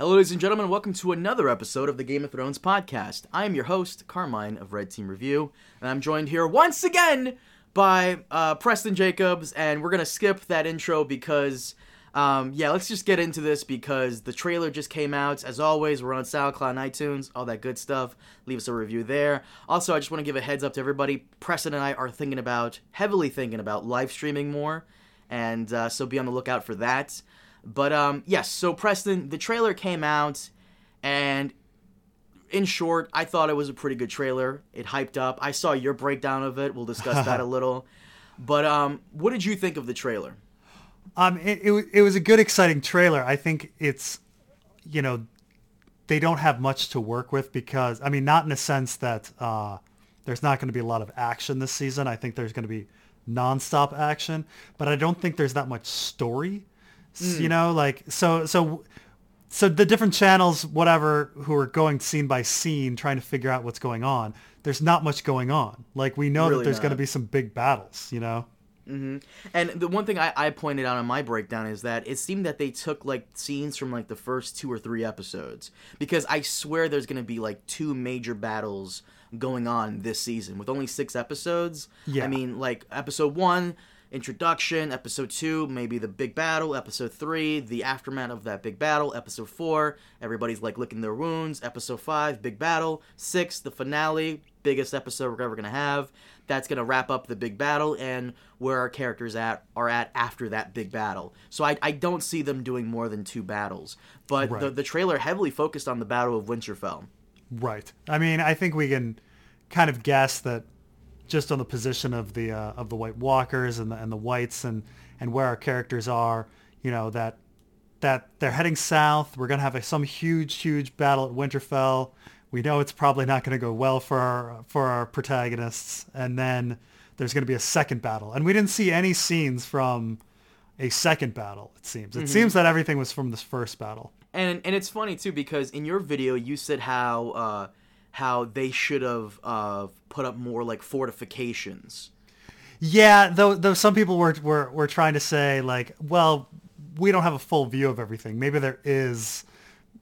Hello, ladies and gentlemen. Welcome to another episode of the Game of Thrones podcast. I am your host, Carmine of Red Team Review, and I'm joined here once again by uh, Preston Jacobs. And we're gonna skip that intro because, um, yeah, let's just get into this because the trailer just came out. As always, we're on SoundCloud, and iTunes, all that good stuff. Leave us a review there. Also, I just want to give a heads up to everybody. Preston and I are thinking about, heavily thinking about live streaming more, and uh, so be on the lookout for that. But um, yes, so Preston, the trailer came out, and in short, I thought it was a pretty good trailer. It hyped up. I saw your breakdown of it. We'll discuss that a little. But um, what did you think of the trailer? Um, it, it, it was a good, exciting trailer. I think it's, you know, they don't have much to work with because, I mean, not in a sense that uh, there's not going to be a lot of action this season. I think there's going to be nonstop action, but I don't think there's that much story. S- You know, like so so so the different channels, whatever, who are going scene by scene, trying to figure out what's going on. There's not much going on. Like we know Really that there's going to be some big battles. You know. Mm-hmm. And the one thing I, I pointed out in my breakdown is that it seemed that they took like scenes from like the first two or three episodes because I swear there's going to be like two major battles going on this season with only six episodes. Yeah. I mean, like episode one, introduction. Episode two, maybe the big battle. Episode three, the aftermath of that big battle. Episode four, everybody's like licking their wounds. Episode five, big battle. Six, the finale, biggest episode we're ever gonna have. That's gonna wrap up the big battle and where our characters at are at after that big battle. So I, I don't see them doing more than two battles. But the, the trailer heavily focused on the Battle of Winterfell. Right. I mean, I think we can kind of guess that just on the position of the uh, of the White Walkers and the and the Whites and and where our characters are, you know that that they're heading south. We're gonna have a, some huge huge battle at Winterfell. We know it's probably not going to go well for our for our protagonists, and then there's going to be a second battle. And we didn't see any scenes from a second battle. It seems. It seems that everything was from this first battle. And and it's funny too because in your video you said how uh, how they should have uh, put up more like fortifications. Yeah, though though some people were were were trying to say like, well, we don't have a full view of everything. Maybe there is,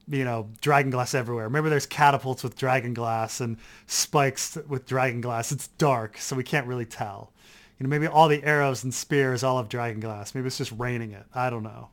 you know, dragon glass everywhere. Maybe there's catapults with dragon glass and spikes with dragon glass. It's dark, so we can't really tell. You know, maybe all the arrows and spears all have dragon glass. Maybe it's just raining it. I don't know.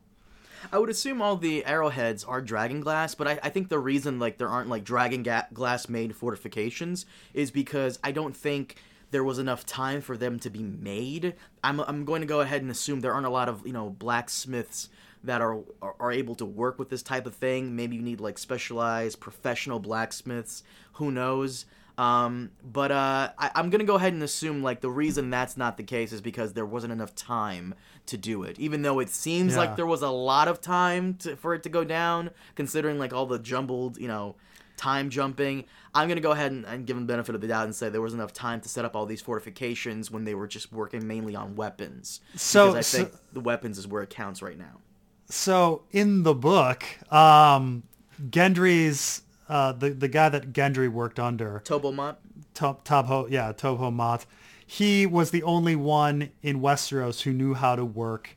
I would assume all the arrowheads are dragon glass, but I, I think the reason like there aren't like dragon ga- glass made fortifications is because I don't think there was enough time for them to be made. I'm I'm going to go ahead and assume there aren't a lot of you know blacksmiths that are, are are able to work with this type of thing. Maybe you need like specialized professional blacksmiths. Who knows? Um, but uh, I, I'm gonna go ahead and assume like the reason that's not the case is because there wasn't enough time to do it. Even though it seems Yeah. like there was a lot of time to, for it to go down, considering like all the jumbled, you know, time jumping. I'm gonna go ahead and, and give them the benefit of the doubt and say there was enough time to set up all these fortifications when they were just working mainly on weapons. So- because I think so- the weapons is where it counts right now. So in the book, um, Gendry's uh, the the guy that Gendry worked under, Tobho Mott. Tob Tobho, yeah, Tobho He was the only one in Westeros who knew how to work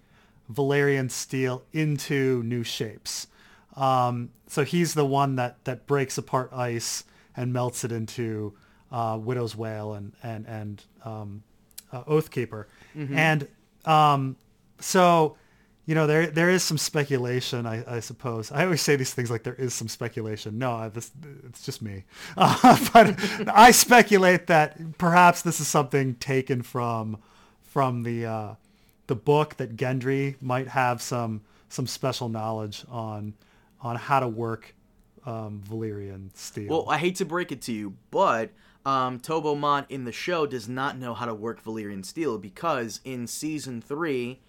Valyrian steel into new shapes. Um, so he's the one that, that breaks apart ice and melts it into uh, Widow's Wail and and and um, uh, Oathkeeper. And um, so you know there there is some speculation, I, I suppose. I always say these things like there is some speculation. No, I, this it's just me. Uh, but I speculate that perhaps this is something taken from from the uh, the book that Gendry might have some some special knowledge on on how to work um, Valyrian steel. Well, I hate to break it to you, but um, Tobho Mott in the show does not know how to work Valyrian steel because in season three,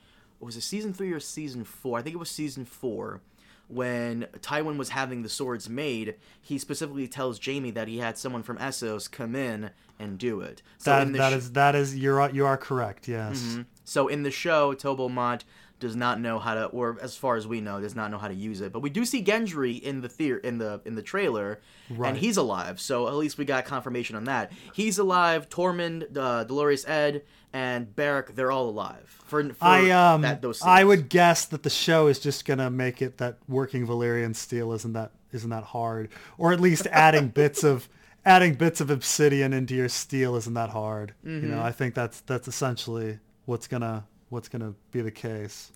was it season three or season four? I think it was season four. When Tywin was having the swords made, he specifically tells Jaime that he had someone from Essos come in and do it. So that, that sh- is, that is you're you are correct. Yes. So in the show, Tobho Mott does not know how to, or as far as we know, does not know how to use it. But we do see Gendry in the theater in the in the trailer, Right. and he's alive. So at least we got confirmation on that. He's alive. Tormund, uh, Dolorous Edd, and Beric, they're all alive. For, for I um that, those I would guess that the show is just gonna make it that working Valyrian steel isn't that isn't that hard, or at least adding bits of adding bits of obsidian into your steel isn't that hard. You Mm-hmm. know, I think that's that's essentially what's gonna what's gonna be the case.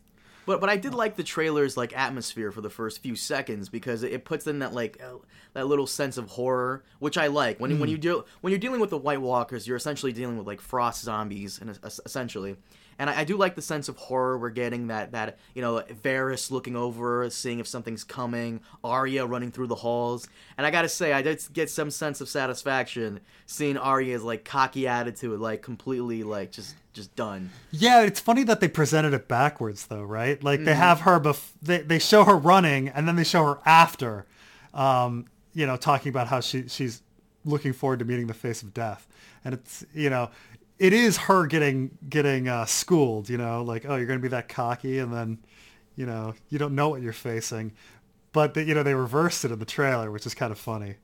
But but I did like the trailer's like atmosphere for the first few seconds because it, puts in that like uh, that little sense of horror, which I like. When you when you deal when you're dealing with the White Walkers, you're essentially dealing with like frost zombies, and essentially. And I, I do like the sense of horror we're getting. That that you know Varys looking over, seeing if something's coming, Arya running through the halls, and I gotta say I did get some sense of satisfaction seeing Arya's like cocky attitude, like completely like just just done. Yeah, it's funny that they presented it backwards though, right? Like Mm-hmm. they have her bef- they they show her running and then they show her after um, you know, talking about how she she's looking forward to meeting the face of death. And it's, you know, it is her getting getting uh, schooled, you know, like, oh, you're to be that cocky and then, you know, you don't know what you're facing. But they, you know, they reversed it in the trailer, which is kind of funny.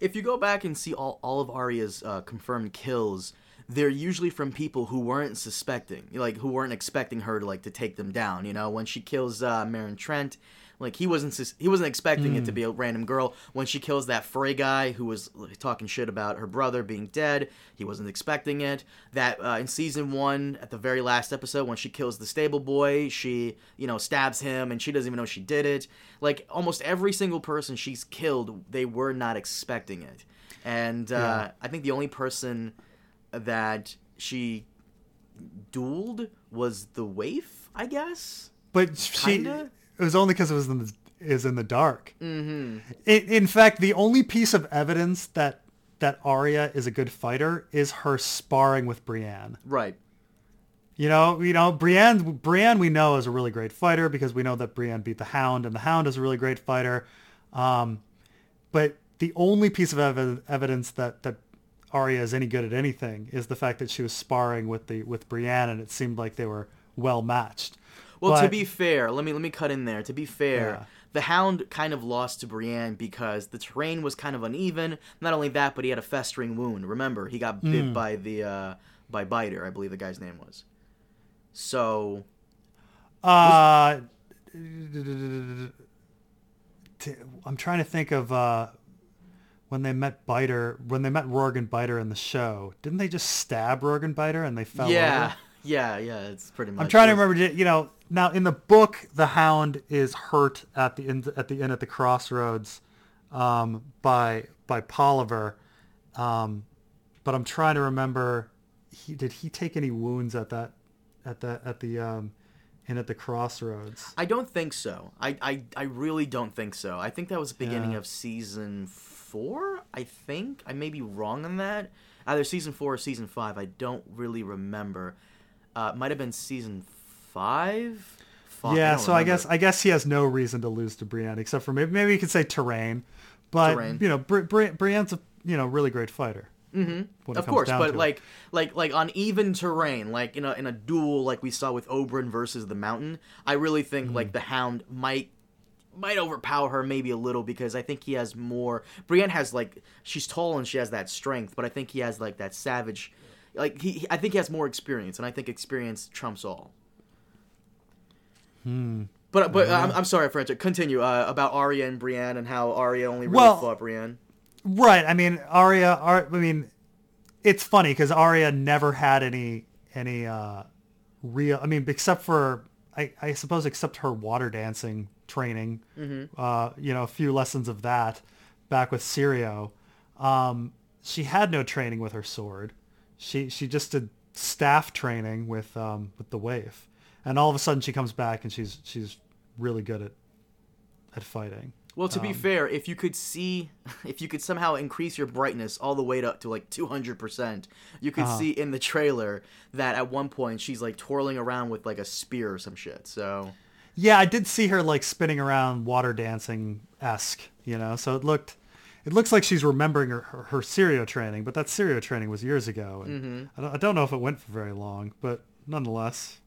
if you go back and see all, all of Arya's uh, confirmed kills, they're usually from people who weren't suspecting, like who weren't expecting her to like to take them down. You know, when she kills uh, Meryn Trant, like he wasn't he wasn't expecting it to be a random girl. When she kills that Frey guy who was talking shit about her brother being dead, he wasn't expecting it. That uh, in season one, at the very last episode, when she kills the stable boy, she you know stabs him and she doesn't even know she did it. Like almost every single person she's killed, they were not expecting it. And uh, Yeah. I think the only person that she dueled was the waif, I guess. But she, Kinda? It was only because it was in the, is in the dark. Mm-hmm. In, in fact, the only piece of evidence that that Arya is a good fighter is her sparring with Brienne. Right. You know, you know, Brienne, Brienne we know is a really great fighter because we know that Brienne beat the Hound, and the Hound is a really great fighter. Um, but the only piece of ev- evidence that that Arya is any good at anything is the fact that she was sparring with the with Brienne, and it seemed like they were well matched. Well, to be fair, let me let me cut in there. To be fair, Yeah. the Hound kind of lost to Brienne because the terrain was kind of uneven. Not only that, but he had a festering wound. Remember, he got bit Hmm. by the uh, by Biter, I believe the guy's name was. So Uh, I'm trying to think of uh, when they met Biter, when they met Rorge and Biter in the show. Didn't they just stab Rorge and Biter and they fell yeah, over? Yeah, yeah. It's pretty much. I'm trying to remember. You know, now in the book, the Hound is hurt at the end at the inn at the crossroads um, by by Polliver, um, but I'm trying to remember. He did he take any wounds at that at that at the um, inn at the crossroads? I don't think so. I, I, I really don't think so. I think that was the beginning Yeah. of season four. I think I may be wrong on that. Either season four or season five. I don't really remember. Uh, it might have been season five. Fuck, yeah, don't so I guess I guess he has no reason to lose to Brienne except for maybe maybe you could say terrain, but Terrain. you know Bri- Bri- Brienne's a you know really great fighter. Mm-hmm. of course, but like like like on even terrain, like in a in a duel like we saw with Oberyn versus the Mountain, I really think Mm-hmm. like the Hound might might overpower her maybe a little because I think he has more. Brienne has like she's tall and she has that strength, but I think he has like that savage. Like he, he- I think he has more experience, and I think experience trumps all. Hmm. But but uh, I'm, I'm sorry, French. Continue uh, about Arya and Brienne and how Arya only really Well- fought Brienne. Right. I mean, Arya. Ar- I mean, it's funny because Arya never had any any uh, real. I mean, except for I, I suppose except her water dancing training. Uh, you know, a few lessons of that back with Syrio. Um, she had no training with her sword. She she just did staff training with um, with the waif, and all of a sudden she comes back and she's she's really good at at fighting. Well, to be Um, fair, if you could see, if you could somehow increase your brightness all the way to, to like 200%, you could Uh-huh. see in the trailer that at one point she's like twirling around with like a spear or some shit. So, Yeah, I did see her like spinning around water dancing esque, you know. So it looked, it looks like she's remembering her her, her Syrio training, but that Syrio training was years ago, and I, don't, I don't know if it went for very long, but nonetheless,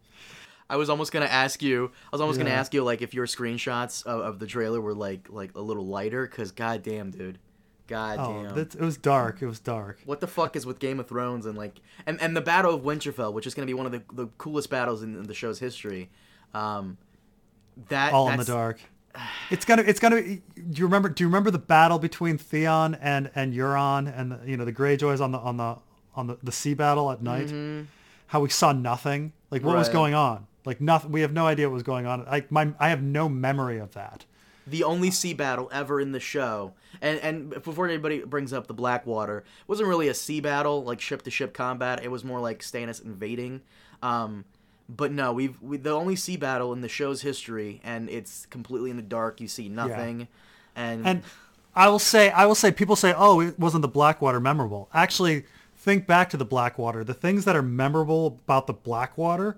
I was almost gonna ask you. I was almost gonna ask you like if your screenshots of, of the trailer were like like a little lighter, cause goddamn, dude, goddamn. Oh, it was dark. It was dark. what the fuck is with Game of Thrones and like and, and the Battle of Winterfell, which is gonna be one of the, the coolest battles in, in the show's history. Um, that All in the dark. It's gonna. It's gonna. Do you remember? Do you remember the battle between Theon and and Euron and the, you know the Greyjoys on the on the on the, the sea battle at night? How we saw nothing. Like what was Mm-hmm. Going on? Like nothing. We have no idea what was going on. Like my I have no memory of that. the only sea battle ever in the show. And and before anybody brings up the Blackwater, it wasn't really a sea battle like ship to ship combat. It was more like Stannis invading. Um, but no, we've we, the only sea battle in the show's history, and it's completely in the dark. You see nothing, and, And I will say, I will say, people say, oh, it wasn't the Blackwater memorable. Actually, think back to the Blackwater. The things that are memorable about the Blackwater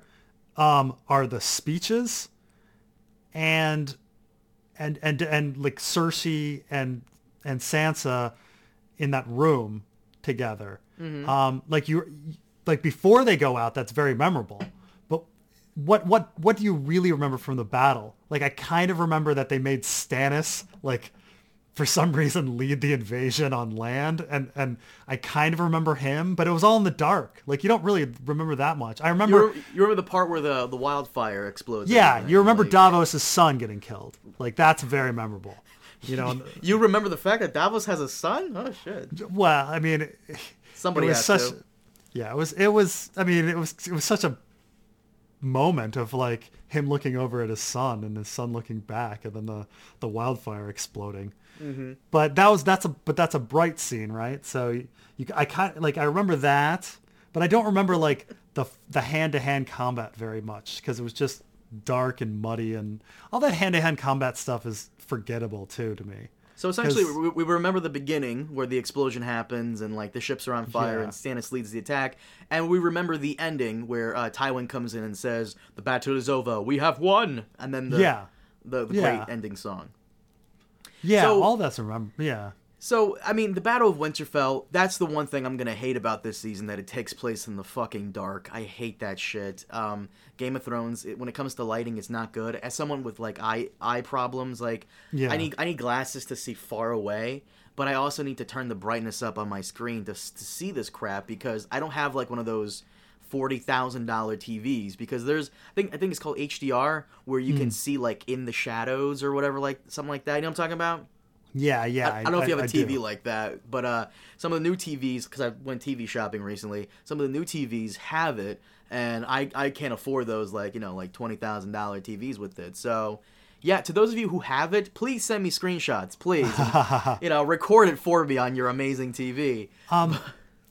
um, are the speeches and and and and like Cersei and and Sansa in that room together. Um, like you, like before they go out, that's very memorable. What what what do you really remember from the battle? Like I kind of remember that they made Stannis like for some reason lead the invasion on land and and I kind of remember him, but it was all in the dark. Like you don't really remember that much. I you, remember re- you remember the part where the the wildfire explodes? yeah, you remember like- Davos' son getting killed. Like that's very memorable. You know, You remember the fact that Davos has a son? Oh shit! well, I mean, Somebody it was has such to. yeah, it was it was I mean, it was it was such a moment of like him looking over at his son and his son looking back and then the the wildfire exploding. Mm-hmm. But that was that's a but that's a bright scene, right? So you, you I kind like I remember that, but I don't remember like the the hand to hand combat very much because it was just dark and muddy and all that hand to hand combat stuff is forgettable too to me. So essentially, we, we remember the beginning where the explosion happens and like the ships are on fire Yeah. and Stannis leads the attack, and we remember the ending where uh, Tywin comes in and says, "The battle is over. We have won," and then the Yeah. the, the Yeah. great ending song. Yeah, So- all that's remember. Yeah. So, I mean, the Battle of Winterfell, that's the one thing I'm going to hate about this season, that it takes place in the fucking dark. I hate that shit. Um, Game of Thrones, it, when it comes to lighting, it's not good. As someone with, like, eye eye problems, like, Yeah. I need I need glasses to see far away, but I also need to turn the brightness up on my screen to, to see this crap because I don't have, like, one of those $40,000 TVs because there's I think I think it's called HDR where you Hmm. can see like in the shadows or whatever like something like that. You know what I'm talking about? Yeah, yeah. I, I don't know if you have a I TV do. like that, but uh, some of the new TVs, because I went TV shopping recently, some of the new TVs have it, and I, I can't afford those like you know like twenty thousand dollar TVs with it. So yeah, to those of you who have it, please send me screenshots, please. and, you know, record it for me on your amazing TV. Um,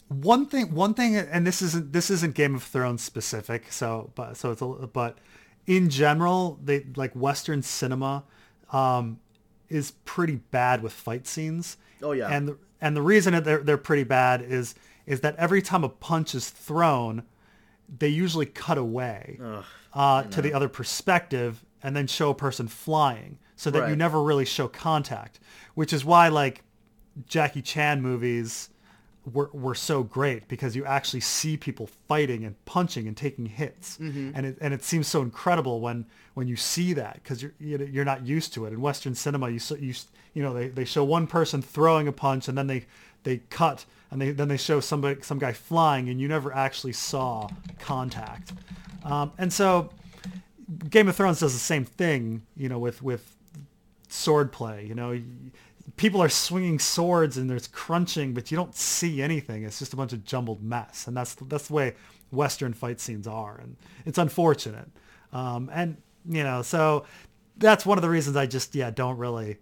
One thing, one thing, and this isn't this isn't Game of Thrones specific, so but so it's a, but in general, they like Western cinema um, is pretty bad with fight scenes. Oh, yeah. and the, and the reason that they're they're pretty bad is is that every time a punch is thrown, they usually cut away uh, to the other perspective and then show a person flying, so that you never really show contact. Which is why like Jackie Chan movies were, were so great because you actually see people fighting and punching and taking hits Mm-hmm. and it, and it seems so incredible when when you see that because you're you're not used to it in western cinema you you you know they, they show one person throwing a punch and then they they cut and they then they show somebody some guy flying and you never actually saw contact um, and so Game of Thrones does the same thing you know with with sword play. You know, people are swinging swords and there's crunching, but you don't see anything. It's just a bunch of jumbled mess, and that's that's the way Western fight scenes are, and it's unfortunate. Um, and you know, so that's one of the reasons I just yeah don't really.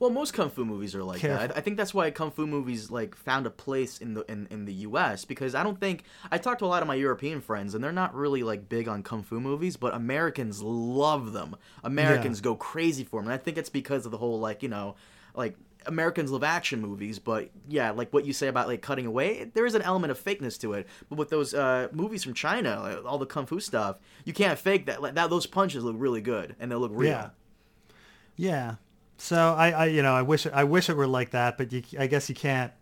Well, most kung fu movies are like Careful. that. I, think that's why kung fu movies like found a place in the in, in the U.S. because I don't think I talked to a lot of my European friends and they're not really like big on kung fu movies, but Americans love them. Americans go crazy for them. And I think it's because of the whole like you know like Americans love action movies, but yeah, like what you say about like cutting away, there is an element of fakeness to it. But with those uh, movies from China, like, all the kung fu stuff, you can't fake that. Like, that those punches look really good and they look real. Yeah. Yeah. So I, I you know I wish I wish it were like that, but you, I guess you can't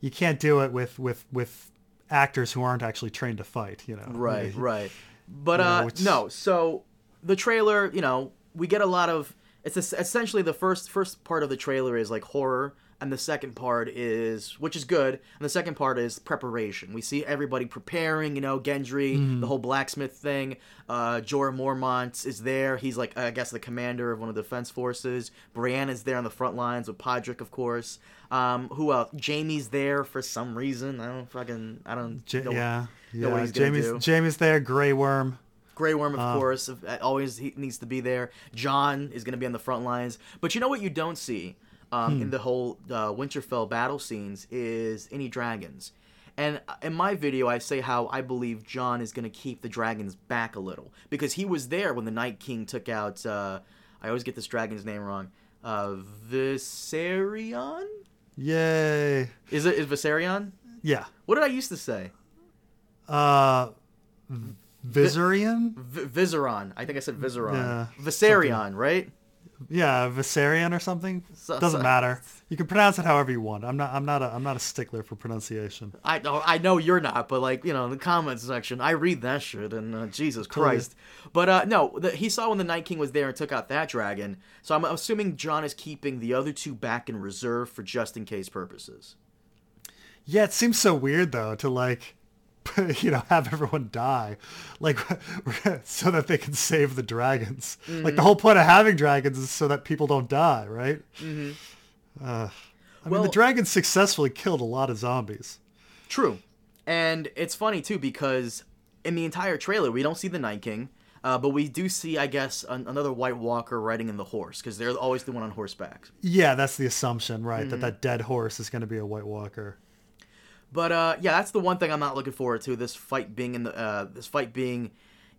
you can't do it with with with actors who aren't actually trained to fight. You know. Right, right. But Yeah, uh no, so the trailer, you know, we get a lot of. It's essentially the first first part of the trailer is like horror, and the second part is which is good, and the second part is preparation. We see everybody preparing. You know, Gendry, the whole blacksmith thing. Uh, Jorah Mormont is there. He's like I guess the commander of one of the defense forces. Brienne is there on the front lines with Podrick, of course. Um, who else? Jaime's there for some reason. I don't fucking. I don't. Ja- know- yeah, know what yeah. Jaime's do. Jaime's there. Grey Worm. Grey Worm, of course, uh, always he needs to be there. Jon is going to be on the front lines. But you know what you don't see um, in the whole uh, Winterfell battle scenes is any dragons. And uh, in my video, I say how I believe Jon is going to keep the dragons back a little because he was there when the Night King took out. Uh, I always get this dragon's name wrong. Uh, Viserion? Yay! Is it is Viserion? Yeah. What did I used to say? Uh, Viserion. V- Viseron. I think I said Viseron. Yeah, Viserion, right? Yeah, Viserion or something. So- Doesn't so- matter. You can pronounce it however you want. I'm not. I'm not a. I'm not a stickler for pronunciation. I know, I know you're not, but like you know, in the comments section, I read that shit, and uh, Jesus Christ. But uh, no, the, he saw when the Night King was there and took out that dragon. So I'm assuming Jon is keeping the other two back in reserve for just in case purposes. Yeah, it seems so weird though to like, you know, have everyone die, like, so that they can save the dragons. Like the whole point of having dragons is so that people don't die, right? Mm-hmm. Uh, I mean, Well- the dragons successfully killed a lot of zombies. True, and it's funny too because in the entire trailer we don't see the Night King. Uh, but we do see, I guess, an- another White Walker riding in the horse because they're always the one on horseback. Yeah, that's the assumption, right? That that dead horse is going to be a White Walker. But uh, yeah, that's the one thing I'm not looking forward to. This fight being in the uh, this fight being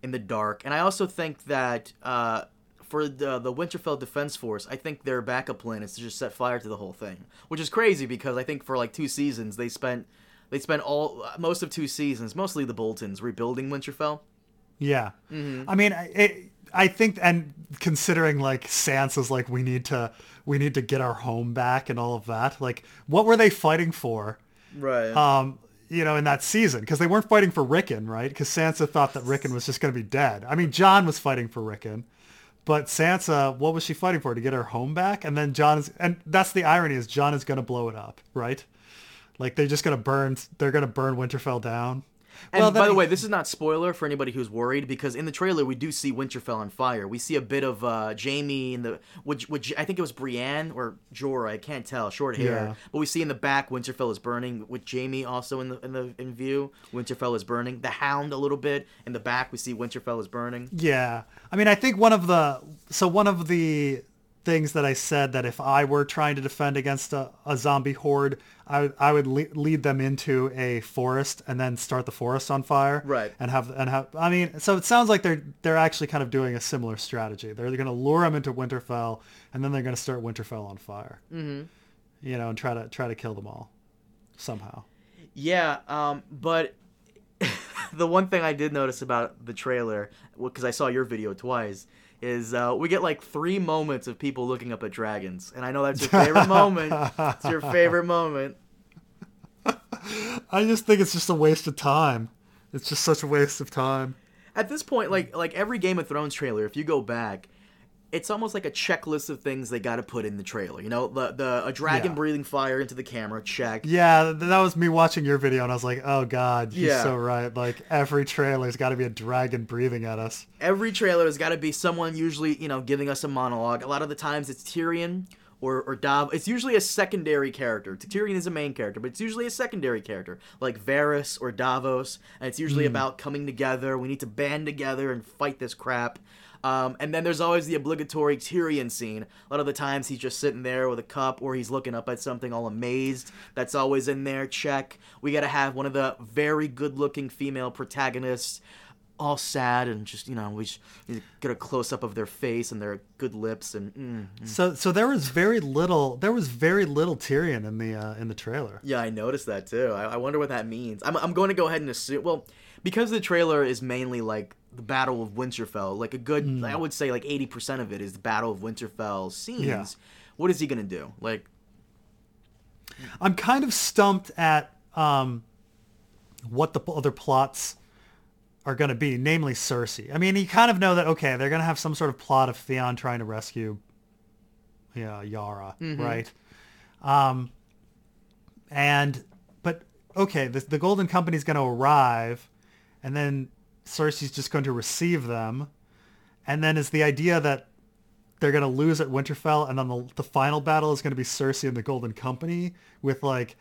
in the dark, and I also think that uh, for the the Winterfell Defense Force, I think their backup plan is to just set fire to the whole thing, which is crazy because I think for like two seasons they spent they spent all most of two seasons, mostly the Boltons, rebuilding Winterfell. Yeah, I mean, I- it, I think, and considering like Sansa's like we need to we need to get our home back and all of that. Like, what were they fighting for? Right. Um, you know, in that season because they weren't fighting for Rickon, right? Because Sansa thought that Rickon was just going to be dead. I mean, Jon was fighting for Rickon, but Sansa, what was she fighting for? To get her home back? And then Jon is, and that's the irony is Jon is going to blow it up, right? Like they're just going to burn, they're going to burn Winterfell down. And Well, by the way, this is not spoiler for anybody who's worried because in the trailer we do see Winterfell on fire. We see a bit of uh, Jaime in the which which I think it was Brienne or Jorah, I can't tell, short hair. Yeah. But we see in the back Winterfell is burning with Jaime also in the in the in view. Winterfell is burning. The Hound a little bit in the back we see Winterfell is burning. Yeah. I mean, I think one of the so one of the things that I said that if I were trying to defend against a, a zombie horde, I would I would le- lead them into a forest and then start the forest on fire. Right. And have and have I mean, so it sounds like they're they're actually kind of doing a similar strategy. They're going to lure them into Winterfell and then they're going to start Winterfell on fire. Mm-hmm. You know, and try to try to kill them all somehow. Yeah, um, but the one thing I did notice about the trailer, because I saw your video twice, is uh, we get like three moments of people looking up at dragons, and I know that's your favorite moment. It's your favorite moment. I just think it's just a waste of time. It's just such a waste of time. At this point, like like every Game of Thrones trailer, if you go back, it's almost like a checklist of things they got to put in the trailer. You know, the the a dragon Yeah. breathing fire into the camera, check. Yeah, that was me watching your video, and I was like, "Oh God, you're Yeah. so right." Like every trailer's got to be a dragon breathing at us. every trailer has got to be someone usually you know giving us a monologue a lot of the times it's tyrion or, or Dav. It's usually a secondary character. Tyrion is a main character, but it's usually a secondary character, like Varys or Davos, and it's usually hmm. about coming together. We need to band together and fight this crap. Um, and then there's always the obligatory Tyrion scene. A lot of the times he's just sitting there with a cup or he's looking up at something all amazed. That's always in there. Check. We got to have one of the very good looking female protagonists all sad and just you know we just get a close up of their face and their good lips and mm. So, so there was very little. There was very little Tyrion in the uh, in the trailer. yeah i noticed that too I, I wonder what that means I'm, I'm going to go ahead and assume well because the trailer is mainly like the battle of winterfell like a good i would say like 80% of it is the battle of winterfell scenes Yeah. what is he going to do like I'm kind of stumped at um, what the other plots are going to be, namely Cersei. I mean, you kind of know that okay, they're going to have some sort of plot of Theon trying to rescue, yeah, Yara, right? Um, and but okay, the, the Golden Company's going to arrive, and then Cersei's just going to receive them, and then is the idea that they're going to lose at Winterfell, and then the, the final battle is going to be Cersei and the Golden Company with like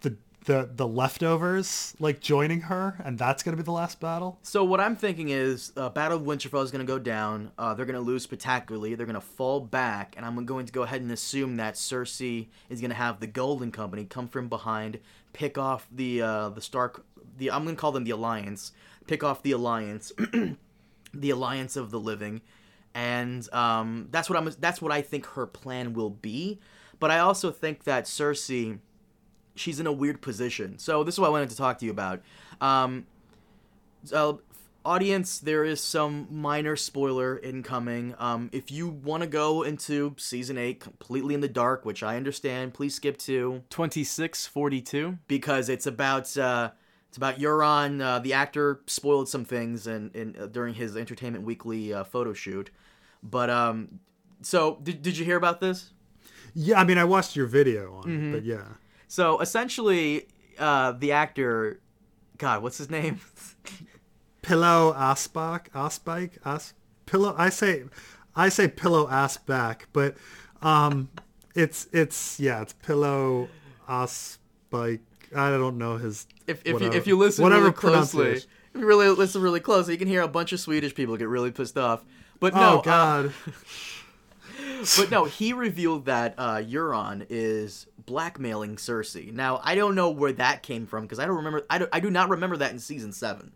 the the the leftovers like joining her, and that's going to be the last battle. So what I'm thinking is, uh, Battle of Winterfell is going to go down. Uh, they're going to lose spectacularly. They're going to fall back, and I'm going to go ahead and assume that Cersei is going to have the Golden Company come from behind, pick off the uh, the Stark. The I'm going to call them the Alliance. Pick off the Alliance, the Alliance of the Living, and um, that's what I'm. That's what I think her plan will be. But I also think that Cersei she's in a weird position. So this is what I wanted to talk to you about. Um, uh, audience, there is some minor spoiler incoming. Um, if you want to go into season eight completely in the dark, which I understand, please skip to 2642. because it's about uh, it's about Euron. Uh, the actor spoiled some things in, in uh, during his Entertainment Weekly uh, photo shoot. But um, so did, did you hear about this? Yeah, I mean, I watched your video on Mm-hmm. it, but yeah. So essentially, uh, the actor, God, what's his name? Pilou Asbach, Asbike, As Pillow. I say, I say Pilou Asbach, but um, it's it's yeah, it's Pilou Asbike. I don't know his. If if you, whatever- if you listen whatever really closely, if you really listen really closely, you can hear a bunch of Swedish people get really pissed off. But no, oh uh, God. but no, he revealed that uh, Euron is blackmailing Cersei. Now I don't know where that came from because I don't remember. I, don't, I do not remember that in season seven.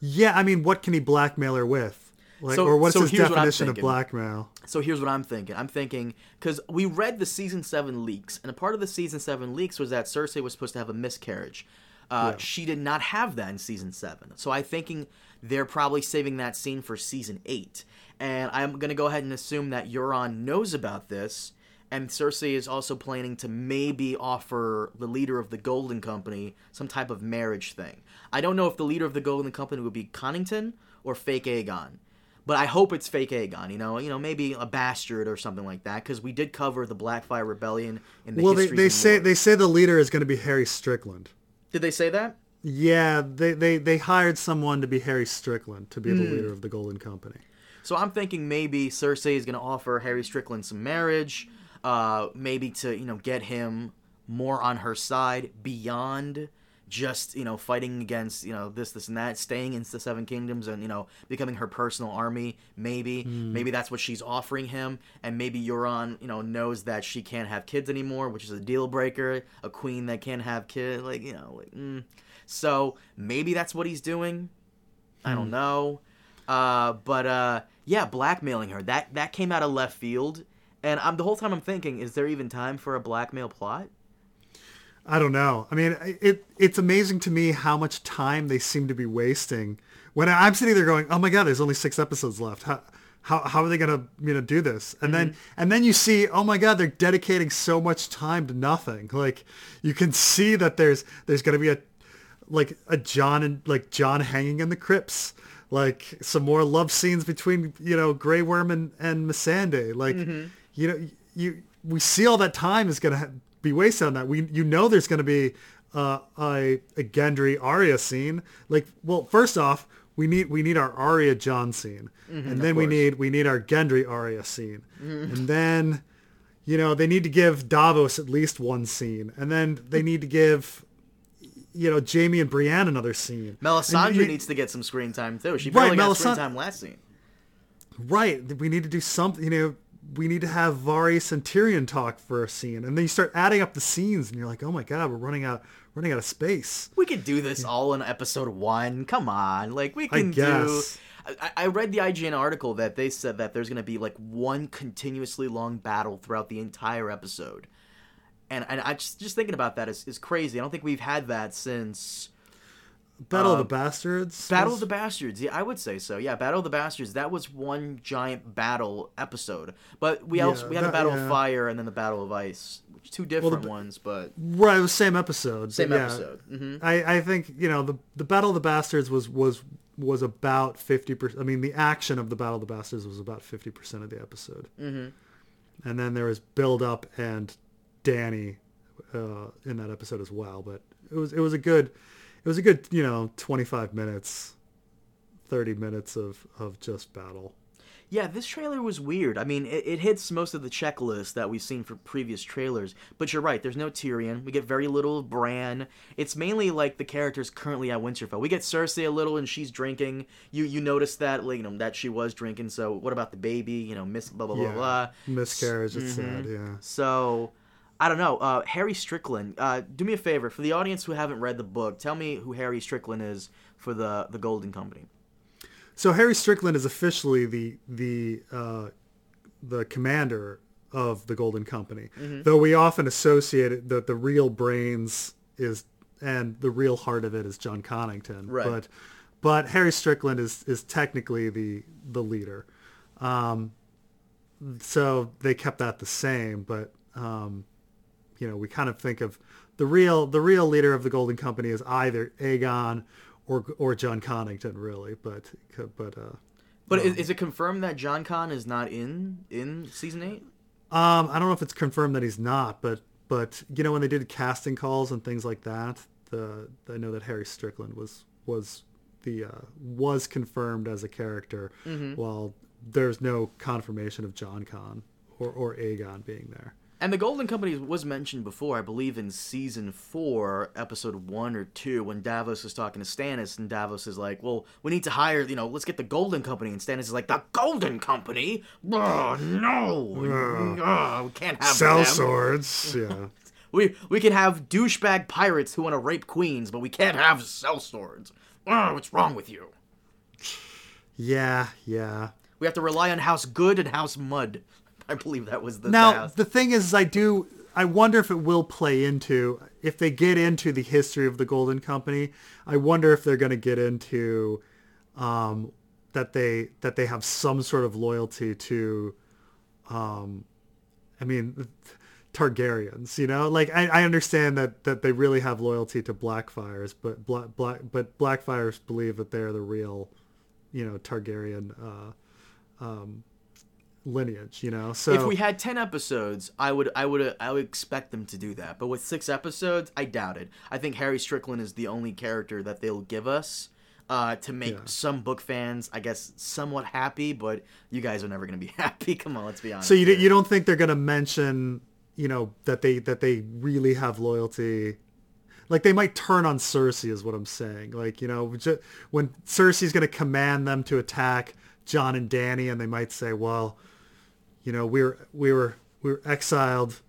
yeah, I mean, what can he blackmail her with? Like, So- or what's so his here's what definition of blackmail? So here's what I'm thinking. I'm thinking because we read the season seven leaks, and a part of the season seven leaks was that Cersei was supposed to have a miscarriage. Uh, Yeah. She did not have that in season seven. So I'm thinking they're probably saving that scene for season eight. And I'm gonna go ahead and assume that Euron knows about this, and Cersei is also planning to maybe offer the leader of the Golden Company some type of marriage thing. I don't know if the leader of the Golden Company would be Connington or fake Aegon. But I hope it's fake Aegon, you know, you know, maybe a bastard or something like that, because we did cover the Blackfire Rebellion in the Well, they, they say lore. they say the leader is going to be Harry Strickland. Did they say that? Yeah, they, they, they hired someone to be Harry Strickland to be Hmm. the leader of the Golden Company. So I'm thinking maybe Cersei is going to offer Harry Strickland some marriage, uh, maybe to you know get him more on her side beyond just you know fighting against you know this this and that, staying in the Seven Kingdoms and you know becoming her personal army. Maybe maybe that's what she's offering him, and maybe Euron you know knows that she can't have kids anymore, which is a deal breaker. A queen that can't have kids, like you know, like mm. so maybe that's what he's doing. I don't know. Uh, but uh, yeah, blackmailing her. That that came out of left field, and I'm the whole time I'm thinking, is there even time for a blackmail plot? I don't know. I mean, it it's amazing to me how much time they seem to be wasting. When I'm sitting there going, "Oh my god, there's only six episodes left. How how, how are they gonna you know do this?" And then mm-hmm. and then you see, "Oh my god, they're dedicating so much time to nothing." Like you can see that there's there's gonna be a like a Jon and like Jon hanging in the crypts. Like some more love scenes between you know Grey Worm and and Missandei. Like mm-hmm. you know you we see all that time is gonna be wasted on that. We you know there's gonna be uh, a a Gendry Arya scene. Like well, first off, we need we need our Arya Jon scene, and then we need we need our Gendry Arya scene, and then you know they need to give Davos at least one scene, and then they need to give you know Jaime and Brienne another scene. Melisandre And you- needs to get some screen time too. She Right, barely got screen time last scene. Right. We need to do something, you know, we need to have Varys and Tyrion talk for a scene. And then you start adding up the scenes and you're like, oh my God, we're running out, running out of space. We could do this all in episode one. Come on, like we can do. guess. I, I read the IGN article that they said that there's going to be like one continuously long battle throughout the entire episode, and and I just just thinking about that is, is crazy. I don't think we've had that since Battle of Uh, the Bastards. Battle was- of the Bastards. Yeah, I would say so. Yeah, Battle of the Bastards. That was one giant battle episode. But we also we had a Battle yeah. of Fire and then the Battle of Ice, which two different ones, but Right, it was same episode. same yeah, episode. hmm I, I think you know the the Battle of the Bastards was was was about fifty percent. I mean, the action of the Battle of the Bastards was about fifty percent of the episode, hmm and then there was build up and Dany uh, in that episode as well. But it was it was a good it was a good you know twenty five minutes, thirty minutes of of just battle. Yeah, this trailer was weird. I mean, it, it hits most of the checklist that we've seen for previous trailers. But you're right, there's no Tyrion. We get very little of Bran. It's mainly like the characters currently at Winterfell. We get Cersei a little, and she's drinking. You you notice that, like, you know, that she was drinking. So what about the baby? You know, Miss blah blah blah Yeah. blah. Miscarriage, it's Mhm. sad. Yeah. So, I don't know. Uh, Harry Strickland. Uh, do me a favor for the audience who haven't read the book. Tell me who Harry Strickland is for the the Golden Company. So Harry Strickland is officially the the uh, the commander of the Golden Company, Mm-hmm. though we often associate it that the real brains is and the real heart of it is Jon Connington. Right. But but Harry Strickland is is technically the the leader. Um, so they kept that the same, but um, you know we kind of think of the real the real leader of the Golden Company is either Aegon or or Jon Connington, really. But but uh, But is, is it confirmed that Jon Con is not in in season eight? um, I don't know if it's confirmed that he's not, but but you know when they did casting calls and things like that, the I know that Harry Strickland was was the uh, was confirmed as a character, while there's no confirmation of Jon Con or or Aegon being there. And the Golden Company was mentioned before, I believe, in season four, episode one or two, when Davos is talking to Stannis, and Davos is like, "Well, we need to hire, you know, let's get the Golden Company." And Stannis is like, "The Golden Company? Oh, no, Ugh, we can't have Sell them. swords, yeah. We we can have douchebag pirates who want to rape queens, but we can't have cell swords. Oh, what's wrong with you? Yeah, yeah. We have to rely on House Good and House Mud. I believe that was the Now house. the thing is, I do. I wonder if it will play into if they get into the history of the Golden Company. I wonder if they're going to get into um, that they that they have some sort of loyalty to. Um, I mean, Targaryens. You know, like I, I understand that that they really have loyalty to Blackfires, but Black Black but Blackfires believe that they're the real, you know, Targaryen. Uh, um, lineage you know so if we had 10 episodes i would i would i would expect them to do that but with six episodes i doubt it i think harry strickland is the only character that they'll give us uh, to make Yeah. some book fans i guess somewhat happy but you guys are never going to be happy come on let's be honest So you here. you don't think they're gonna mention you know that they that they really have loyalty? Like they might turn on Cersei is what I'm saying. Like you know when Cersei's gonna command them to attack Jon and Dany, and they might say, well, you know we were we were we were exiled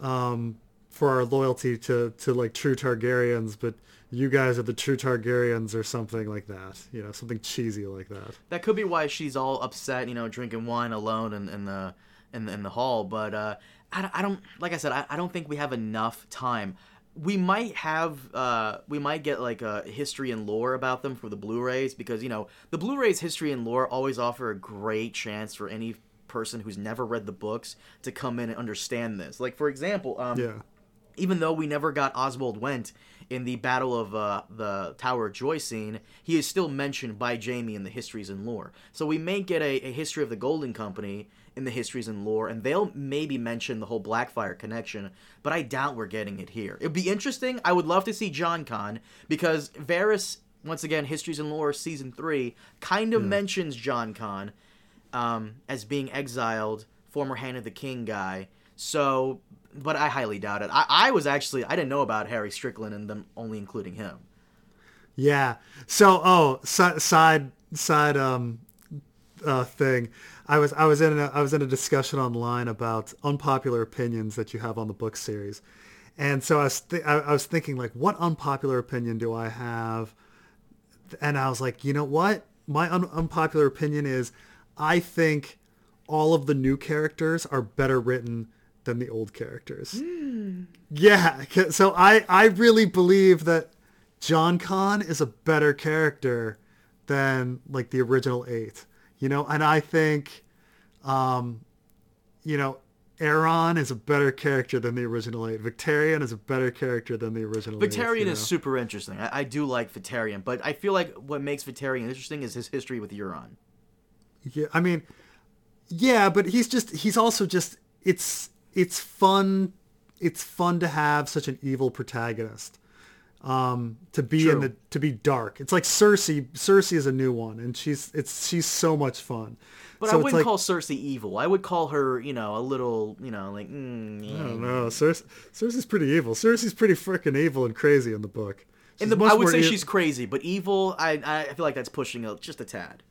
um, for our loyalty to to like true Targaryens, but you guys are the true Targaryens or something like that. You know something cheesy like that. that could be why she's all upset you know drinking wine alone in, in the in, in the hall but uh I, I don't like i said I, I don't think we have enough time we might have uh we might get like a history and lore about them for the blu-rays because you know the blu-rays history and lore always offer a great chance for any person who's never read the books to come in and understand this like for example um Yeah. even though we never got Oswell Whent in the Battle of uh, the Tower of Joy scene, he is still mentioned by Jaime in the Histories and Lore. So we may get a, a history of the Golden Company in the Histories and Lore, and they'll maybe mention the whole Blackfire connection, but I doubt we're getting it here. It'd be interesting. I would love to see Jon Con, because Varys, once again, Histories and Lore Season 3, kind of mentions John Con um, as being exiled, former Hand of the King guy. So, but I highly doubt it. I, I was actually I didn't know about Harry Strickland and them only including him. Yeah. So, oh, si- side side um uh thing. I was I was in a, I was in a discussion online about unpopular opinions that you have on the book series, and so I was th- I, I was thinking like, what unpopular opinion do I have? And I was like, you know what? My un- unpopular opinion is, I think all of the new characters are better written than the old characters. Yeah, So I I really believe that Jon Con is a better character than like the original eight. You know, and I think, um, you know, Aaron is a better character than the original eight. Victarion is a better character than the original. Victarion eight, you know? is super interesting. I, I do like Victarion, but I feel like what makes Victarion interesting is his history with Euron. Yeah, I mean, yeah, but he's just he's also just it's it's fun it's fun to have such an evil protagonist. Um, to be True. in the to be dark. It's like Cersei. Cersei is a new one, and she's it's she's so much fun. But so I wouldn't like, call Cersei evil. I would call her, you know, a little, you know, like. Mm, I don't know. Cersei, Cersei's pretty evil. Cersei's pretty freaking evil and crazy in the book. In the, I would say e- she's crazy, but evil, I, I feel like that's pushing it just a tad.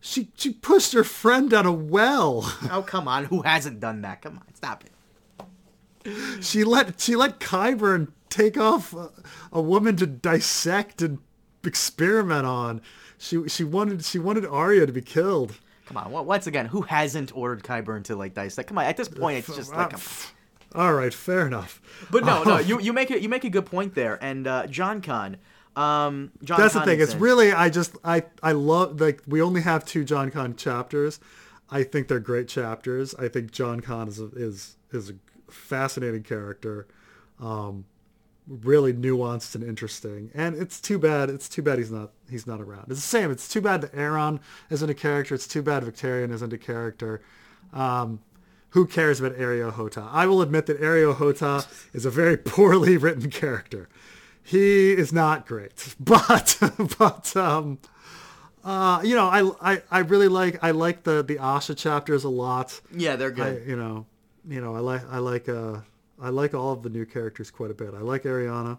She she pushed her friend down a well. Oh come on, who hasn't done that? Come on, stop it. she let she let Qyburn take off a, a woman to dissect and experiment on. She she wanted she wanted Arya to be killed. Come on, on- once again, who hasn't ordered Qyburn to like dissect? Come on, at this point, it's just like. All right, fair enough. But no, no, you you make it you make a good point there, and uh, Jon Con, um, Jon. That's the thing. It's really I just I I love like we only have two Jon Con chapters. I think they're great chapters. I think Jon Con is a, is is a fascinating character, um, really nuanced and interesting. And it's too bad. It's too bad he's not he's not around. It's the same. It's too bad that Euron isn't a character. It's too bad Victarion isn't a character. Um, who cares about Areo Hotah? I will admit that Areo Hotah is a very poorly written character. He is not great, but but um, uh, you know, I, I I really like I like the the Asha chapters a lot. Yeah, they're I good. you know you know I like I like uh I like all of the new characters quite a bit. I like Ariana.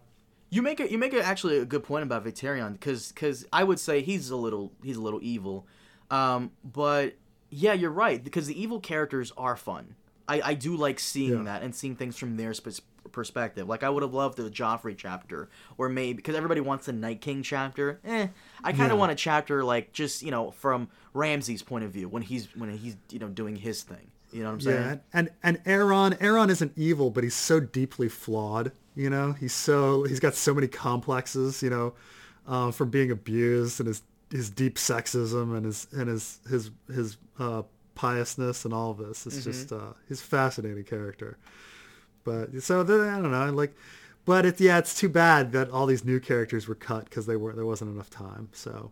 You make it. You make it actually a good point about Victarion because I would say he's a little he's a little evil, um, but yeah, you're right because the evil characters are fun. I, I do like seeing Yeah. that and seeing things from their sp- perspective. Like I would have loved the Joffrey chapter, or maybe because everybody wants the Night King chapter. Eh, I kind of Yeah. want a chapter like just you know from Ramsay's point of view when he's when he's you know doing his thing. You know what I'm saying? Yeah, and and Euron Euron isn't evil, but he's so deeply flawed. You know, he's so he's got so many complexes. You know, uh, from being abused and his his deep sexism and his and his his his uh, piousness and all of this. It's just uh, he's a fascinating character. But so the, I don't know, like, but it's yeah, it's too bad that all these new characters were cut because they were there wasn't enough time. So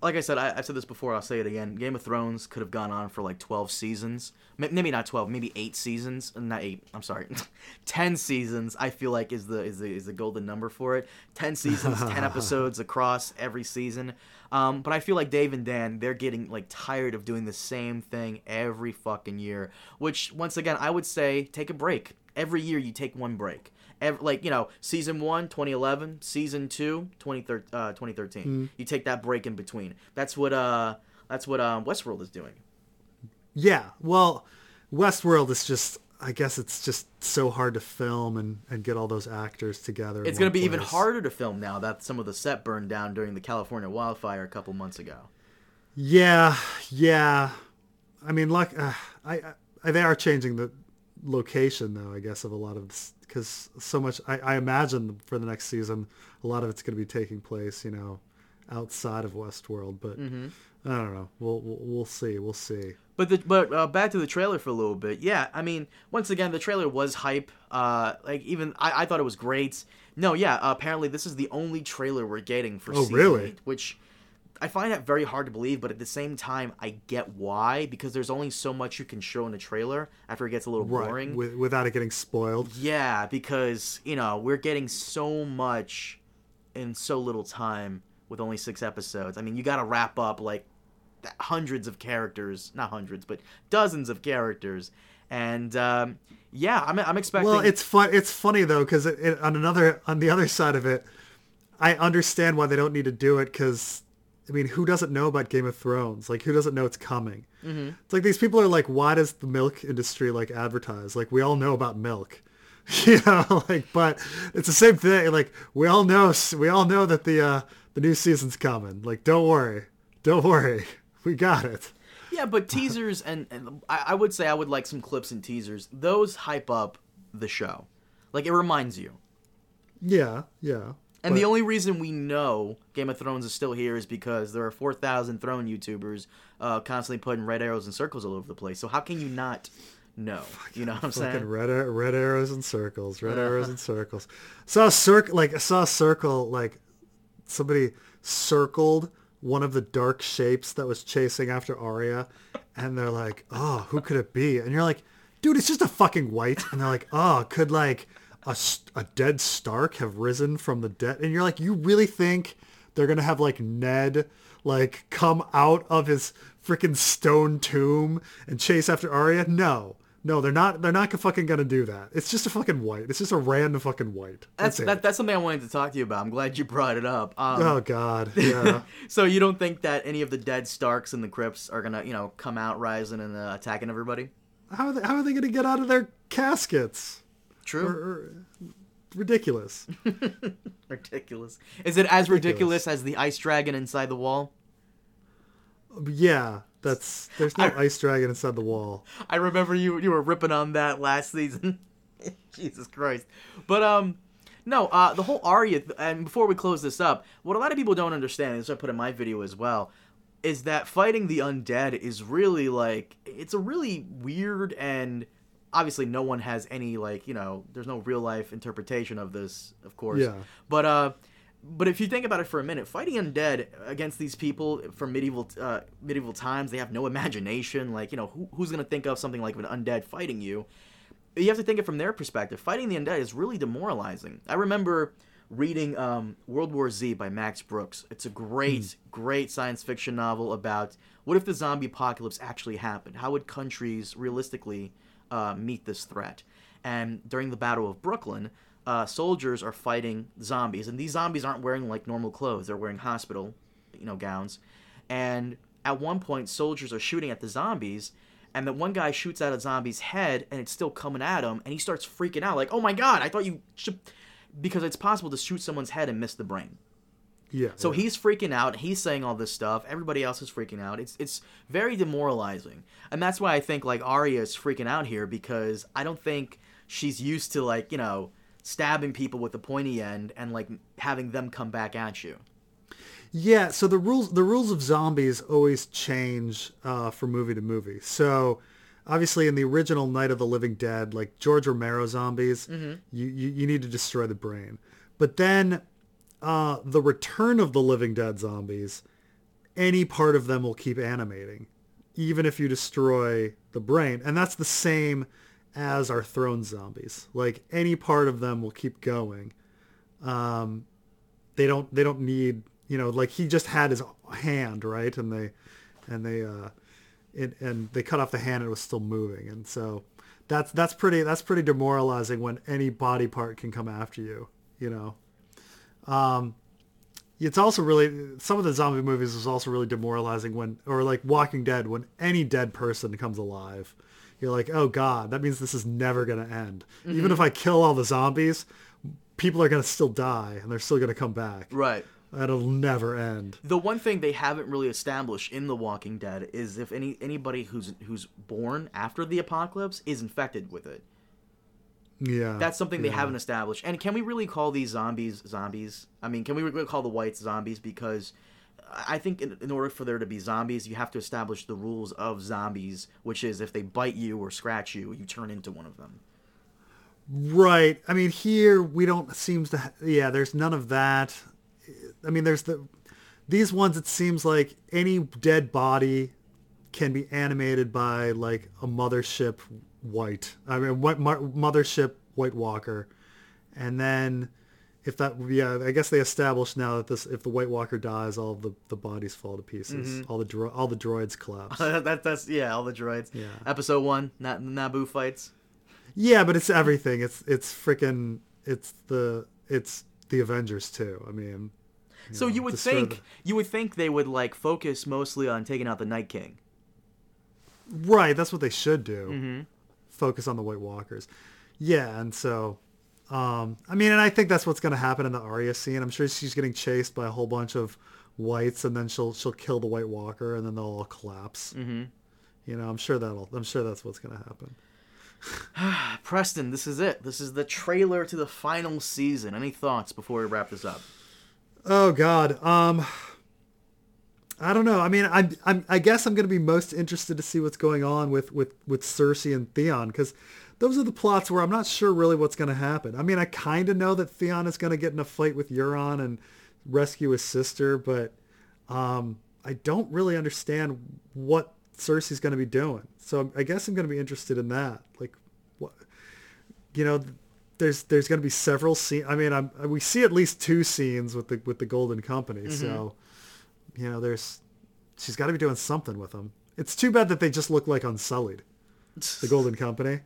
like I said, I, I've said this before. I'll say it again. Game of Thrones could have gone on for like twelve seasons, maybe not twelve, maybe eight seasons. Not eight. I'm sorry, ten seasons. I feel like is the is the is the golden number for it. Ten seasons, ten episodes across every season. Um, but I feel like Dave and Dan, they're getting like tired of doing the same thing every fucking year. Which once again, I would say take a break. Every year you take one break. Ev like you know, season one, 2011, season two, 2013. Uh, 2013. You take that break in between. That's what uh, that's what um, Westworld is doing. Yeah, well, Westworld is just, I guess it's just so hard to film and, and get all those actors together. It's going to be even harder to film now that some of the set burned down during the California wildfire a couple months ago. Yeah, yeah. I mean, like, uh, I, I, they are changing the location though, I guess, of a lot of this because so much. I, I imagine for the next season, a lot of it's going to be taking place, you know, outside of Westworld. But Mm-hmm. I don't know. We'll, we'll we'll see. We'll see. But the, but uh, back to the trailer for a little bit. Yeah, I mean, once again, the trailer was hype. Uh, like even I, I thought it was great. No, yeah. Uh, apparently, this is the only trailer we're getting for Oh, season really? eight, which I find that very hard to believe. But at the same time, I get why because there's only so much you can show in a trailer after it gets a little boring. With, without it getting spoiled. Yeah, because you know we're getting so much in so little time with only six episodes. I mean, you got to wrap up like hundreds of characters, not hundreds, but dozens of characters, and um, yeah, I'm I'm expecting. Well, it's fun. It's funny though because it, it, on another on the other side of it, I understand why they don't need to do it because I mean, who doesn't know about Game of Thrones? Like, who doesn't know it's coming? Mm-hmm. It's like these people are like, why does the milk industry like advertise? Like, we all know about milk, you know. Like, but it's the same thing. Like, we all know we all know that the uh, the new season's coming. Like, don't worry, don't worry, we got it. yeah, but teasers and, and I, I would say I would like some clips and teasers. Those hype up the show, like it reminds you. Yeah, yeah. And the only reason we know Game of Thrones is still here is because there are 4,000 Throne YouTubers uh, constantly putting red arrows and circles all over the place. So how can you not know? You know what I'm saying? red red arrows and circles, red arrows and circles. Saw a circle like I saw a circle like somebody circled one of the dark shapes that was chasing after Arya, and they're like, "Oh, who could it be?" And you're like, "Dude, it's just a fucking white." And they're like, "Oh, could like a, a dead Stark have risen from the dead?" And you're like, "You really think they're gonna have like Ned like come out of his freaking stone tomb and chase after Arya?" No. No, they're not. They're not fucking gonna do that. It's just a fucking white. It's just a random fucking white. That's That's, that, that's something I wanted to talk to you about. I'm glad you brought it up. Um, oh god. Yeah. So you don't think that any of the dead Starks and the Crypts are gonna, you know, come out rising and uh, attacking everybody? how are they? How are they gonna get out of their caskets? True. Or, or, ridiculous. ridiculous. Is it as ridiculous Ridiculous. as the ice dragon inside the wall? yeah. That's there's no I- ice dragon inside the wall. I remember you you were ripping on that last season. Jesus Christ. But um no, uh the whole Arya th- and before we close this up, what a lot of people don't understand, as I put in my video as well, is that fighting the undead is really like it's a really weird and obviously no one has any like, you know, there's no real life interpretation of this, of course. Yeah. But uh but if you think about it for a minute, fighting undead against these people from medieval uh, medieval times, they have no imagination. Like you know, who, who's gonna think of something like an undead fighting you? You have to think it from their perspective. Fighting the undead is really demoralizing. I remember reading um, World War Z by Max Brooks. It's a great, great science fiction novel about what if the zombie apocalypse actually happened? How would countries realistically uh, meet this threat? And during the Battle of Brooklyn, uh, soldiers are fighting zombies, and these zombies aren't wearing like normal clothes; they're wearing hospital, you know, gowns. And at one point, soldiers are shooting at the zombies, and the one guy shoots at a zombie's head, and it's still coming at him, and he starts freaking out, like, "Oh my god! I thought you should," because it's possible to shoot someone's head and miss the brain. Yeah. So yeah. he's freaking out. He's saying all this stuff. Everybody else is freaking out. It's it's very demoralizing, and that's why I think like Arya is freaking out here because I don't think she's used to like you know stabbing people with the pointy end and like having them come back at you. Yeah, so the rules the rules of zombies always change uh, from movie to movie. So obviously in the original Night of the Living Dead, like George Romero zombies, you, you you need to destroy the brain. But then uh, the Return of the Living Dead zombies, any part of them will keep animating, even if you destroy the brain, and that's the same as our throne zombies. Like any part of them will keep going. Um, they don't they don't need you know like he just had his hand right? And they and they uh it, and they cut off the hand and it was still moving. And so that's that's pretty that's pretty demoralizing when any body part can come after you you know um it's also really some of the zombie movies is also really demoralizing when or like walking dead when any dead person comes alive you're like oh god that means this is never going to end even if i kill all the zombies people are going to still die and they're still going to come back Right. That'll never end. The one thing they haven't really established in The Walking Dead is if any anybody who's who's born after the apocalypse is infected with it. Yeah. That's something they yeah. haven't established. And can we really call these zombies zombies? I mean, can we really call the whites zombies? Because I think in, in order for there to be zombies, you have to establish the rules of zombies, which is if they bite you or scratch you, you turn into one of them. Right. I mean, here we don't seems to. Ha- yeah, there's none of that. I mean, there's the these ones. It seems like any dead body can be animated by like a mothership white. I mean, what mothership White Walker, and then if that yeah, I guess they established now that this if the White Walker dies, all the the bodies fall to pieces. All the dro- all the droids collapse. that, that's yeah, all the droids. Yeah. Episode one, Na- Naboo fights. Yeah, but it's everything. It's it's freaking it's the it's the Avengers too. I mean, So know, you would think the- you would think they would like focus mostly on taking out the Night King. right? That's what they should do. Mm-hmm. Focus on the White Walkers. Yeah, and so, um, I mean, and I think that's what's going to happen in the Arya scene. I'm sure she's getting chased by a whole bunch of whites, and then she'll she'll kill the White Walker, and then they'll all collapse. Mm-hmm. You know, I'm sure that'll I'm sure that's what's going to happen. Preston, this is it. This is the trailer to the final season. Any thoughts before we wrap this up? Oh God. Um. I don't know. I mean, I'm, I'm I guess I'm going to be most interested to see what's going on with with with Cersei and Theon because those are the plots where I'm not sure really what's going to happen. I mean, I kind of know that Theon is going to get in a fight with Euron and rescue his sister, but um, I don't really understand what Cersei's going to be doing. So I guess I'm going to be interested in that. Like, what, you know, there's there's going to be several scenes. I mean, I'm, we see at least two scenes with the with the Golden Company. So, you know, there's she's got to be doing something with them. It's too bad that they just look like Unsullied, the Golden Company.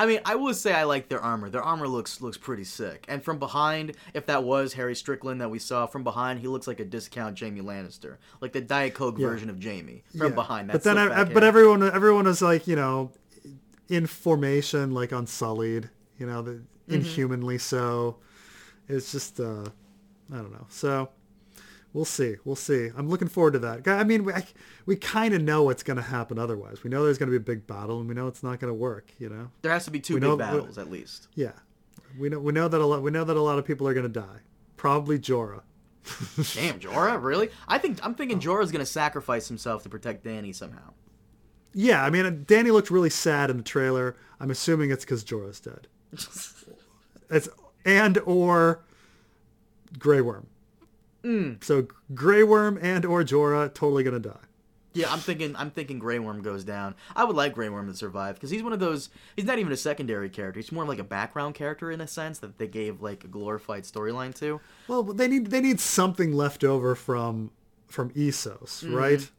I mean, I will say I like their armor. Their armor looks looks pretty sick. And from behind, if that was Harry Strickland that we saw from behind, he looks like a discount Jaime Lannister, like the Diet Coke version of Jaime from Yeah. behind. That but then, slick I, but everyone everyone is like you know, in formation like Unsullied. You know, the, Mm-hmm. inhumanly so. It's just uh, I don't know. So we'll see. We'll see. I'm looking forward to that. I mean, we, I, we kind of know what's going to happen otherwise. We know there's going to be a big battle, and we know it's not going to work. You know. there has to be two we big know- battles at least. Yeah. We know we know that a lot we know that a lot of people are going to die. Probably Jorah. Damn, Jorah, really? I think I'm thinking Jorah's gonna sacrifice himself to protect Dany somehow. Yeah, I mean, uh, Dany looked really sad in the trailer. I'm assuming it's because Jorah's dead. It's and or Grey Worm. Mm. So Grey Worm and or Jorah totally gonna die. Yeah, I'm thinking I'm thinking Grey Worm goes down. I would like Grey Worm to survive because he's one of those. He's not even a secondary character. He's more like a background character in a sense that they gave like a glorified storyline to. Well, they need they need something left over from from Essos, mm-hmm. right?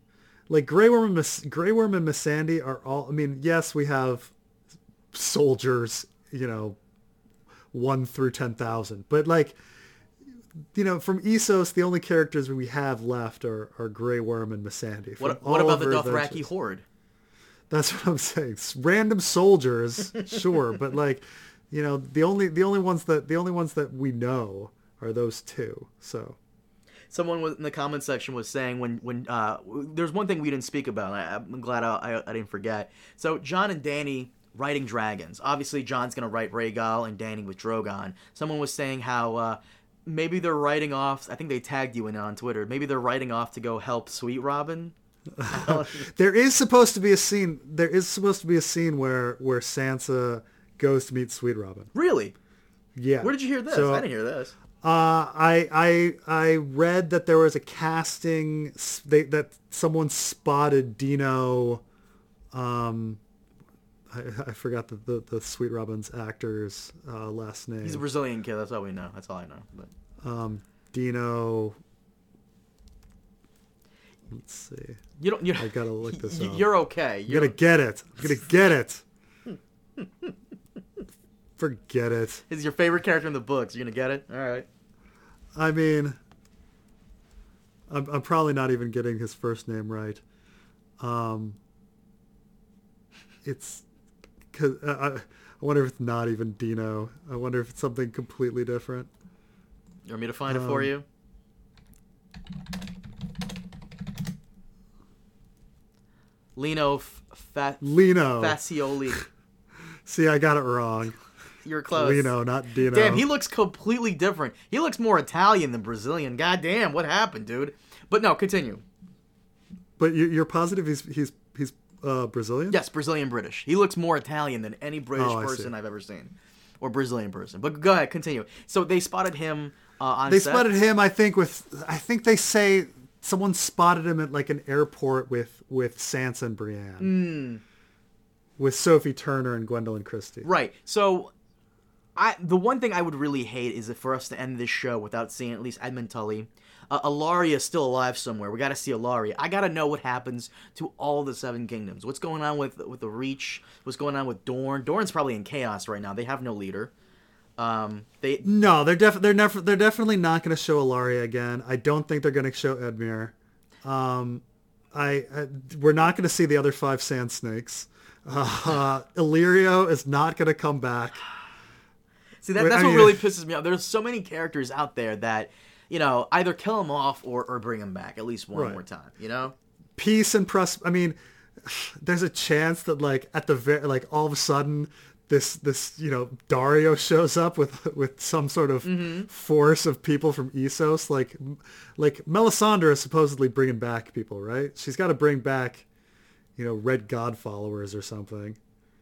Like Grey Worm and Miss, Grey Worm and Missandei are all. I mean, yes, we have soldiers, you know, one through ten thousand, but like, you know, from Essos, the only characters we have left are, are Grey Worm and Missandei. What, what about the Dothraki adventures. horde? That's what I'm saying. Random soldiers, sure, but like, you know, the only the only ones that the only ones that we know are those two. So Someone in the comment section was saying when when uh, there's one thing we didn't speak about. And I, I'm glad I, I, I didn't forget. So Jon and Dany writing dragons. Obviously, Jon's gonna write Rhaegal and Dany with Drogon. Someone was saying how. Uh, Maybe they're writing off. I think they tagged you in on Twitter. Maybe they're writing off to go help Sweet Robin. there is supposed to be a scene. There is supposed to be a scene where where Sansa goes to meet Sweet Robin. Really? Yeah. Where did you hear this? So, I didn't hear this. Uh, I I I read that there was a casting they, that someone spotted Dino. Um, I, I forgot the, the, the Sweet Robin's actor's uh, last name. He's a Brazilian kid. That's all we know. That's all I know. But um, Dino. Let's see. you don't. You, I gotta look this up. You're okay. I'm You're, gonna get it. I'm gonna get it. Forget it. He's your favorite character in the books. You're gonna get it. All right. I mean, I'm, I'm probably not even getting his first name right. Um, it's cause I, I I wonder if it's not even Dino. I wonder if it's something completely different. You want me to find it for Um, you? Lino F- Fa- Lino. Facioli. See, I got it wrong. You're close. Lino, not Dino. Damn, he looks completely different. He looks more Italian than Brazilian. God damn, what happened, dude? But no, continue. But you- you're positive he's he's uh, Brazilian? Yes, Brazilian British. He looks more Italian than any British Oh, person I've ever seen, or Brazilian person. But go ahead, continue. So they spotted him uh, on They set. spotted him, I think, with I think they say someone spotted him at like an airport with with Sansa and Brienne, Hmm. with Sophie Turner and Gwendoline Christie. Right. So, I the one thing I would really hate is if for us to end this show without seeing at least Edmure Tully. Uh, Ellaria is still alive somewhere. We got to see Ellaria. I got to know what happens to all the Seven Kingdoms. What's going on with with the Reach? What's going on with Dorne? Dorne's probably in chaos right now. They have no leader. Um, they No, they're def- they're never they're definitely not going to show Ellaria again. I don't think they're going to show Edmure. Um, I, I we're not going to see the other five Sand Snakes. Uh, Illyrio is not going to come back. See that, that's I what mean- really pisses me off. There's so many characters out there that you know either kill them off or, or bring them back at least one Right. more time. You know, Peace and pros. I mean, there's a chance that like at the very like all of a sudden this this you know Daario shows up with with some sort of Mm-hmm. force of people from Essos like like Melisandre is supposedly bringing back people right she's got to bring back you know Red God followers or something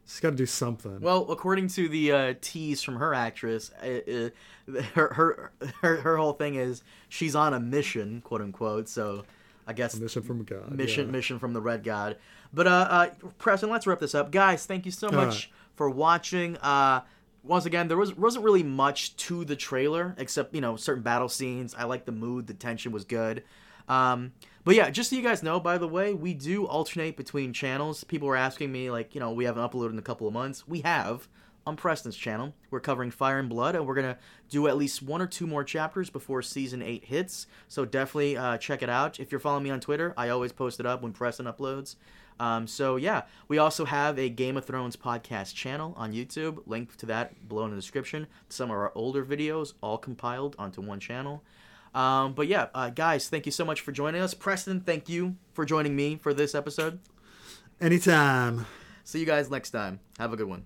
she's got to do something Well, according to the uh, tease from her actress, uh, uh, her, her her her whole thing is she's on a mission, quote unquote. So, I guess mission from God mission yeah. mission from the Red God. But uh, uh, Preston, let's wrap this up, guys. Thank you so much for watching. Uh, once again, there was wasn't really much to the trailer except you know certain battle scenes. I like the mood, the tension was good. Um, but yeah, just so you guys know, by the way, we do alternate between channels. People were asking me like, you know, we haven't uploaded in a couple of months. We have on Preston's channel. We're covering Fire and Blood, and we're gonna do at least one or two more chapters before season eight hits. So definitely uh, check it out. If you're following me on Twitter, I always post it up when Preston uploads. Um, so yeah, we also have a Game of Thrones podcast channel on YouTube. Link to that below in the description. Some of our older videos, all compiled onto one channel. Um, but yeah, uh, guys, thank you so much for joining us. Preston, thank you for joining me for this episode. anytime See you guys next time. Have a good one.